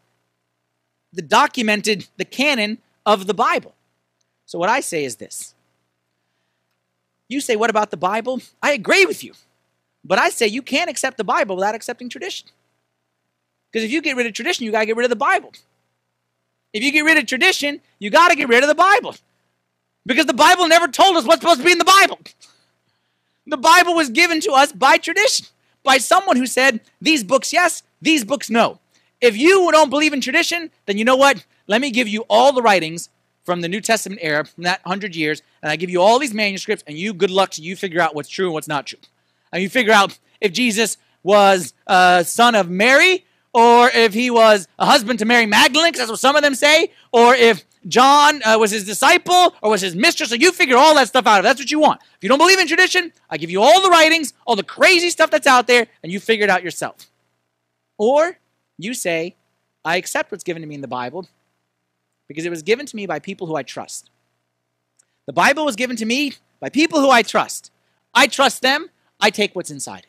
the documented the canon of the Bible. So what I say is this. You say, what about the Bible? I agree with you. But I say you can't accept the Bible without accepting tradition. Because if you get rid of tradition, you got to get rid of the Bible. If you get rid of tradition, you got to get rid of the Bible. Because the Bible never told us what's supposed to be in the Bible. The Bible was given to us by tradition, by someone who said, these books yes, these books no. If you don't believe in tradition, then you know what? Let me give you all the writings from the New Testament era, from that hundred years, and I give you all these manuscripts, and you, good luck to you, figure out what's true and what's not true. And you figure out if Jesus was a son of Mary, or if he was a husband to Mary Magdalene, because that's what some of them say, or if John uh, was his disciple or was his mistress. So you figure all that stuff out. If that's what you want. If you don't believe in tradition, I give you all the writings, all the crazy stuff that's out there, and you figure it out yourself. Or you say, I accept what's given to me in the Bible because it was given to me by people who I trust. The Bible was given to me by people who I trust. I trust them, I take what's inside it.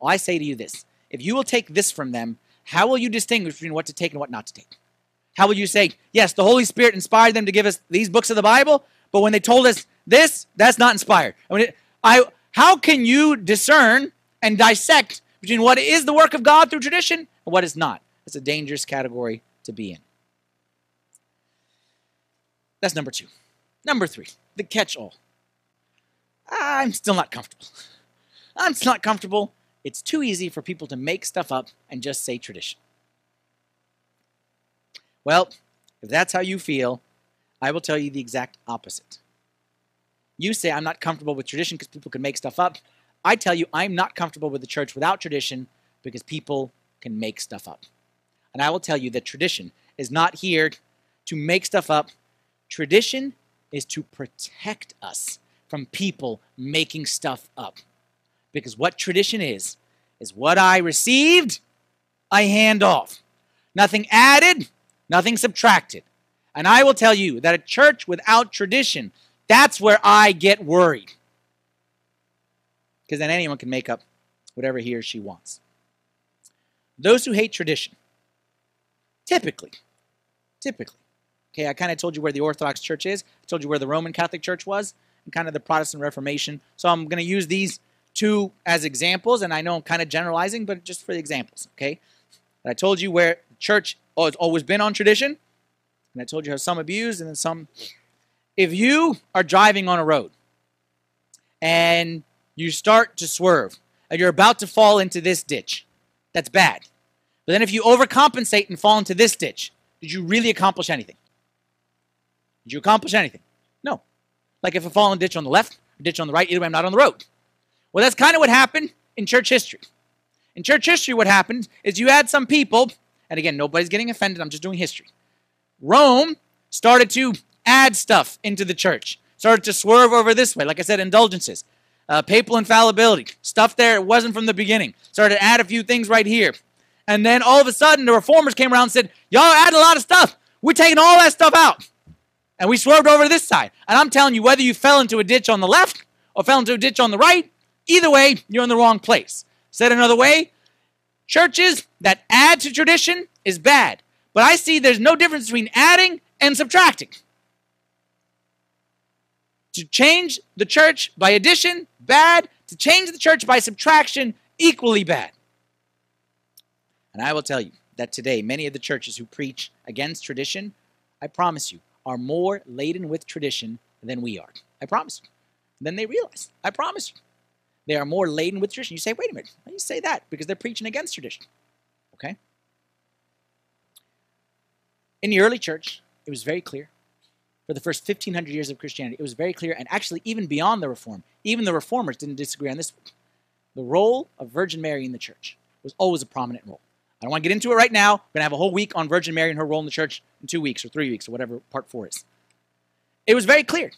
Well, I say to you this if you will take this from them, how will you distinguish between what to take and what not to take? How would you say, yes, the Holy Spirit inspired them to give us these books of the Bible, but when they told us this, that's not inspired? I mean, I, how can you discern and dissect between what is the work of God through tradition and what is not? It's a dangerous category to be in. That's number two. Number three, the catch all. I'm still not comfortable. I'm still not comfortable. It's too easy for people to make stuff up and just say tradition. Well, if that's how you feel, I will tell you the exact opposite. You say, I'm not comfortable with tradition because people can make stuff up. I tell you, I'm not comfortable with the church without tradition because people can make stuff up. And I will tell you that tradition is not here to make stuff up. Tradition is to protect us from people making stuff up. Because what tradition is, is what I received, I hand off. Nothing added, nothing subtracted. And I will tell you that a church without tradition, that's where I get worried. Because then anyone can make up whatever he or she wants. Those who hate tradition, typically, typically, okay, I kind of told you where the Orthodox Church is, I told you where the Roman Catholic Church was, and kind of the Protestant Reformation. So I'm going to use these two as examples, and I know I'm kind of generalizing, but just for the examples, okay? I told you where church has always been on tradition, and I told you how some abuse and then some. If you are driving on a road and you start to swerve and you're about to fall into this ditch, that's bad. But then if you overcompensate and fall into this ditch, did you really accomplish anything? Did you accomplish anything? No. Like if I fall in a ditch on the left, a ditch on the right, either way, I'm not on the road. Well, that's kind of what happened in church history. In church history, what happened is you had some people, and again, nobody's getting offended, I'm just doing history. Rome started to add stuff into the church, started to swerve over this way. Like I said, indulgences, uh, papal infallibility, stuff there it wasn't from the beginning. Started to add a few things right here. And then all of a sudden, the reformers came around and said, Y'all added a lot of stuff. We're taking all that stuff out. And we swerved over to this side. And I'm telling you, whether you fell into a ditch on the left or fell into a ditch on the right, Either way, you're in the wrong place. Said another way, churches that add to tradition is bad. But I see there's no difference between adding and subtracting. To change the church by addition, bad. To change the church by subtraction, equally bad. And I will tell you that today, many of the churches who preach against tradition, I promise you, are more laden with tradition than we are. I promise you. Then they realize. I promise you. They are more laden with tradition. You say, wait a minute, you say that? Because they're preaching against tradition. Okay? In the early church, it was very clear. For the first 1500 years of Christianity, it was very clear, and actually, even beyond the Reform, even the Reformers didn't disagree on this. The role of Virgin Mary in the church was always a prominent role. I don't want to get into it right now. We're going to have a whole week on Virgin Mary and her role in the church in two weeks or three weeks or whatever part four is. It was very clear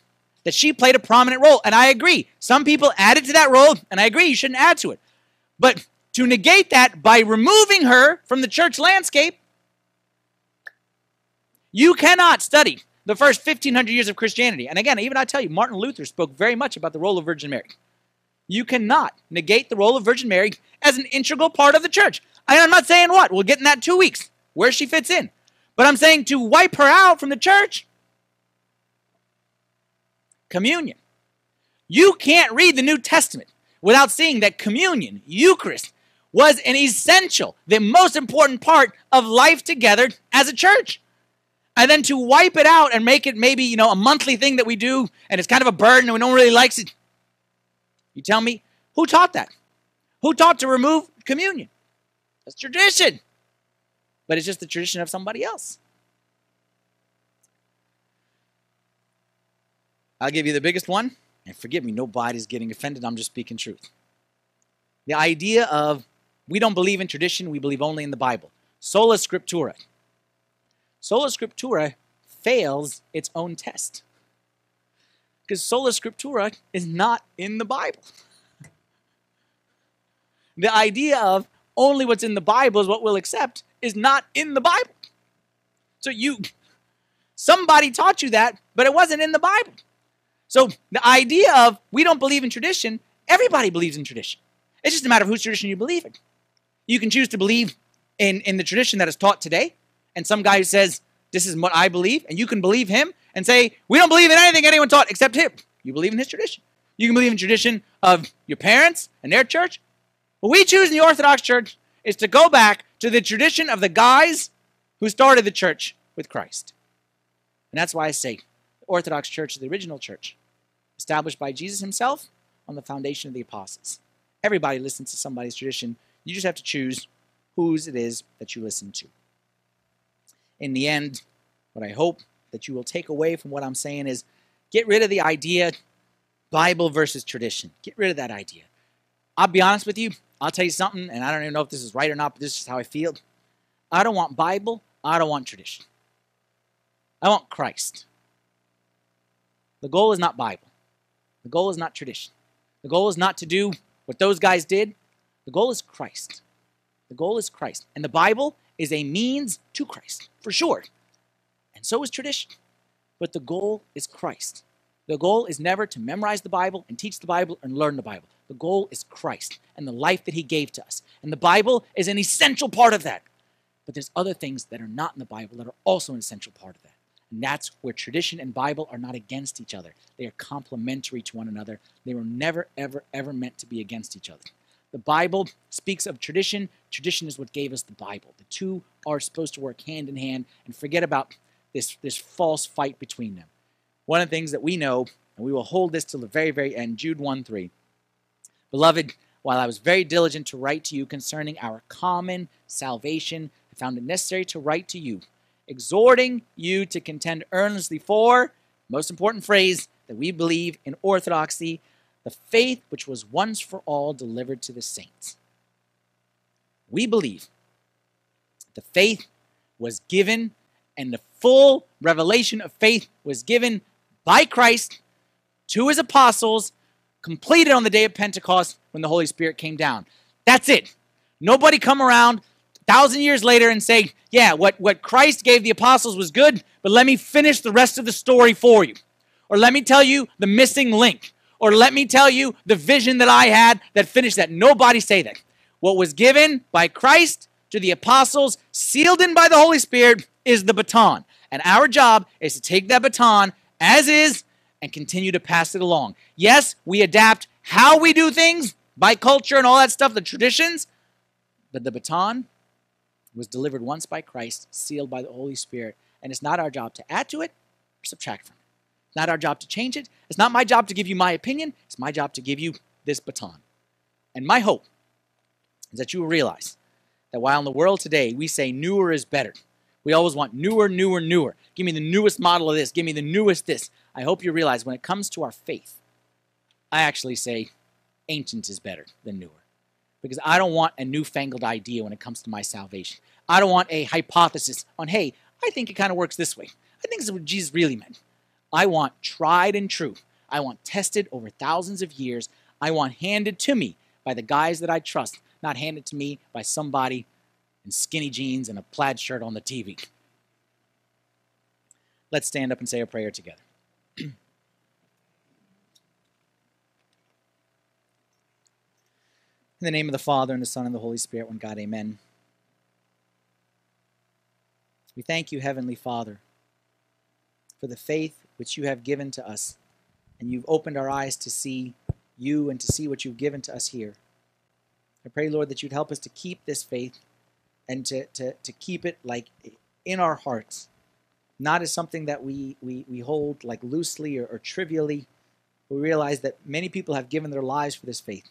that she played a prominent role. And I agree. Some people added to that role, and I agree you shouldn't add to it. But to negate that by removing her from the church landscape, you cannot study the first 1500 years of Christianity. And again, even I tell you, Martin Luther spoke very much about the role of Virgin Mary. You cannot negate the role of Virgin Mary as an integral part of the church. And I'm not saying what, we'll get in that two weeks, where she fits in. But I'm saying to wipe her out from the church, communion. You can't read the New Testament without seeing that communion, Eucharist, was an essential, the most important part of life together as a church. And then to wipe it out and make it maybe, you know, a monthly thing that we do and it's kind of a burden and we don't really like it. You tell me, who taught that? Who taught to remove communion? That's tradition. But it's just the tradition of somebody else. I'll give you the biggest one. And forgive me, nobody's getting offended. I'm just speaking truth. The idea of we don't believe in tradition, we believe only in the Bible. Sola Scriptura. Sola Scriptura fails its own test. Because Sola Scriptura is not in the Bible. The idea of only what's in the Bible is what we'll accept is not in the Bible. So you, somebody taught you that, but it wasn't in the Bible. So the idea of we don't believe in tradition, everybody believes in tradition. It's just a matter of whose tradition you believe in. You can choose to believe in, in the tradition that is taught today, and some guy who says, This is what I believe, and you can believe him and say, We don't believe in anything anyone taught except him. You believe in his tradition. You can believe in tradition of your parents and their church. What we choose in the Orthodox Church is to go back to the tradition of the guys who started the church with Christ. And that's why I say the Orthodox Church is the original church, established by Jesus himself on the foundation of the apostles. Everybody listens to somebody's tradition. You just have to choose whose it is that you listen to. In the end, what I hope that you will take away from what I'm saying is get rid of the idea Bible versus tradition. Get rid of that idea. I'll be honest with you. I'll tell you something, and I don't even know if this is right or not, but this is how I feel. I don't want Bible. I don't want tradition. I want Christ. The goal is not Bible. The goal is not tradition. The goal is not to do what those guys did. The goal is Christ. The goal is Christ. And the Bible is a means to Christ, for sure. And so is tradition. But the goal is Christ. The goal is never to memorize the Bible and teach the Bible and learn the Bible. The goal is Christ and the life that He gave to us. And the Bible is an essential part of that. But there's other things that are not in the Bible that are also an essential part of that. And that's where tradition and Bible are not against each other. They are complementary to one another. They were never, ever, ever meant to be against each other. The Bible speaks of tradition. Tradition is what gave us the Bible. The two are supposed to work hand in hand and forget about this, this false fight between them. One of the things that we know, and we will hold this till the very, very end, Jude 1 3. Beloved, while I was very diligent to write to you concerning our common salvation, I found it necessary to write to you exhorting you to contend earnestly for, most important phrase, that we believe in orthodoxy, the faith which was once for all delivered to the saints. We believe the faith was given and the full revelation of faith was given by Christ to his apostles, completed on the day of Pentecost when the Holy Spirit came down. That's it. Nobody come around thousand years later and say, yeah, what, what Christ gave the apostles was good, but let me finish the rest of the story for you. Or let me tell you the missing link. Or let me tell you the vision that I had that finished that. Nobody say that. What was given by Christ to the apostles, sealed in by the Holy Spirit, is the baton. And our job is to take that baton as is and continue to pass it along. Yes, we adapt how we do things by culture and all that stuff, the traditions, but the baton was delivered once by Christ, sealed by the Holy Spirit, and it's not our job to add to it or subtract from it. It's not our job to change it. It's not my job to give you my opinion. It's my job to give you this baton. And my hope is that you will realize that while in the world today we say newer is better, we always want newer, newer, newer. Give me the newest model of this. Give me the newest this. I hope you realize when it comes to our faith, I actually say ancient is better than newer because I don't want a newfangled idea when it comes to my salvation. I don't want a hypothesis on, hey, I think it kind of works this way. I think this is what Jesus really meant. I want tried and true. I want tested over thousands of years. I want handed to me by the guys that I trust, not handed to me by somebody in skinny jeans and a plaid shirt on the TV. Let's stand up and say a prayer together. In the name of the Father, and the Son, and the Holy Spirit, one God, amen. We thank you, Heavenly Father, for the faith which you have given to us, and you've opened our eyes to see you and to see what you've given to us here. I pray, Lord, that you'd help us to keep this faith and to, to, to keep it like in our hearts, not as something that we, we, we hold like loosely or, or trivially. We realize that many people have given their lives for this faith.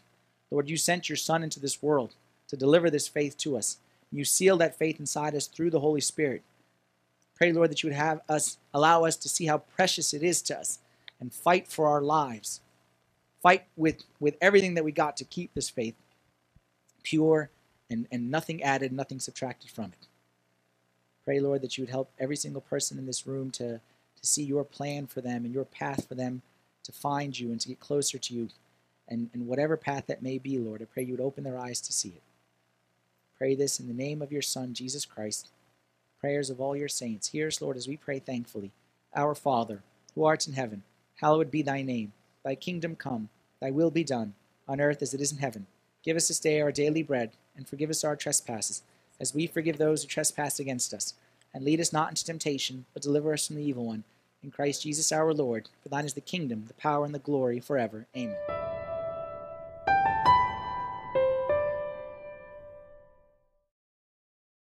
Lord, you sent your Son into this world to deliver this faith to us. You seal that faith inside us through the Holy Spirit. Pray, Lord, that you would have us allow us to see how precious it is to us and fight for our lives. Fight with, with everything that we got to keep this faith pure and, and nothing added, nothing subtracted from it. Pray, Lord, that you would help every single person in this room to, to see your plan for them and your path for them to find you and to get closer to you and, and whatever path that may be, Lord, I pray you would open their eyes to see it. Pray this in the name of your Son, Jesus Christ. Prayers of all your saints. Hear us, Lord, as we pray thankfully. Our Father, who art in heaven, hallowed be thy name. Thy kingdom come, thy will be done, on earth as it is in heaven. Give us this day our daily bread, and forgive us our trespasses as we forgive those who trespass against us. And lead us not into temptation, but deliver us from the evil one. In Christ Jesus our Lord, for thine is the kingdom, the power, and the glory forever. Amen.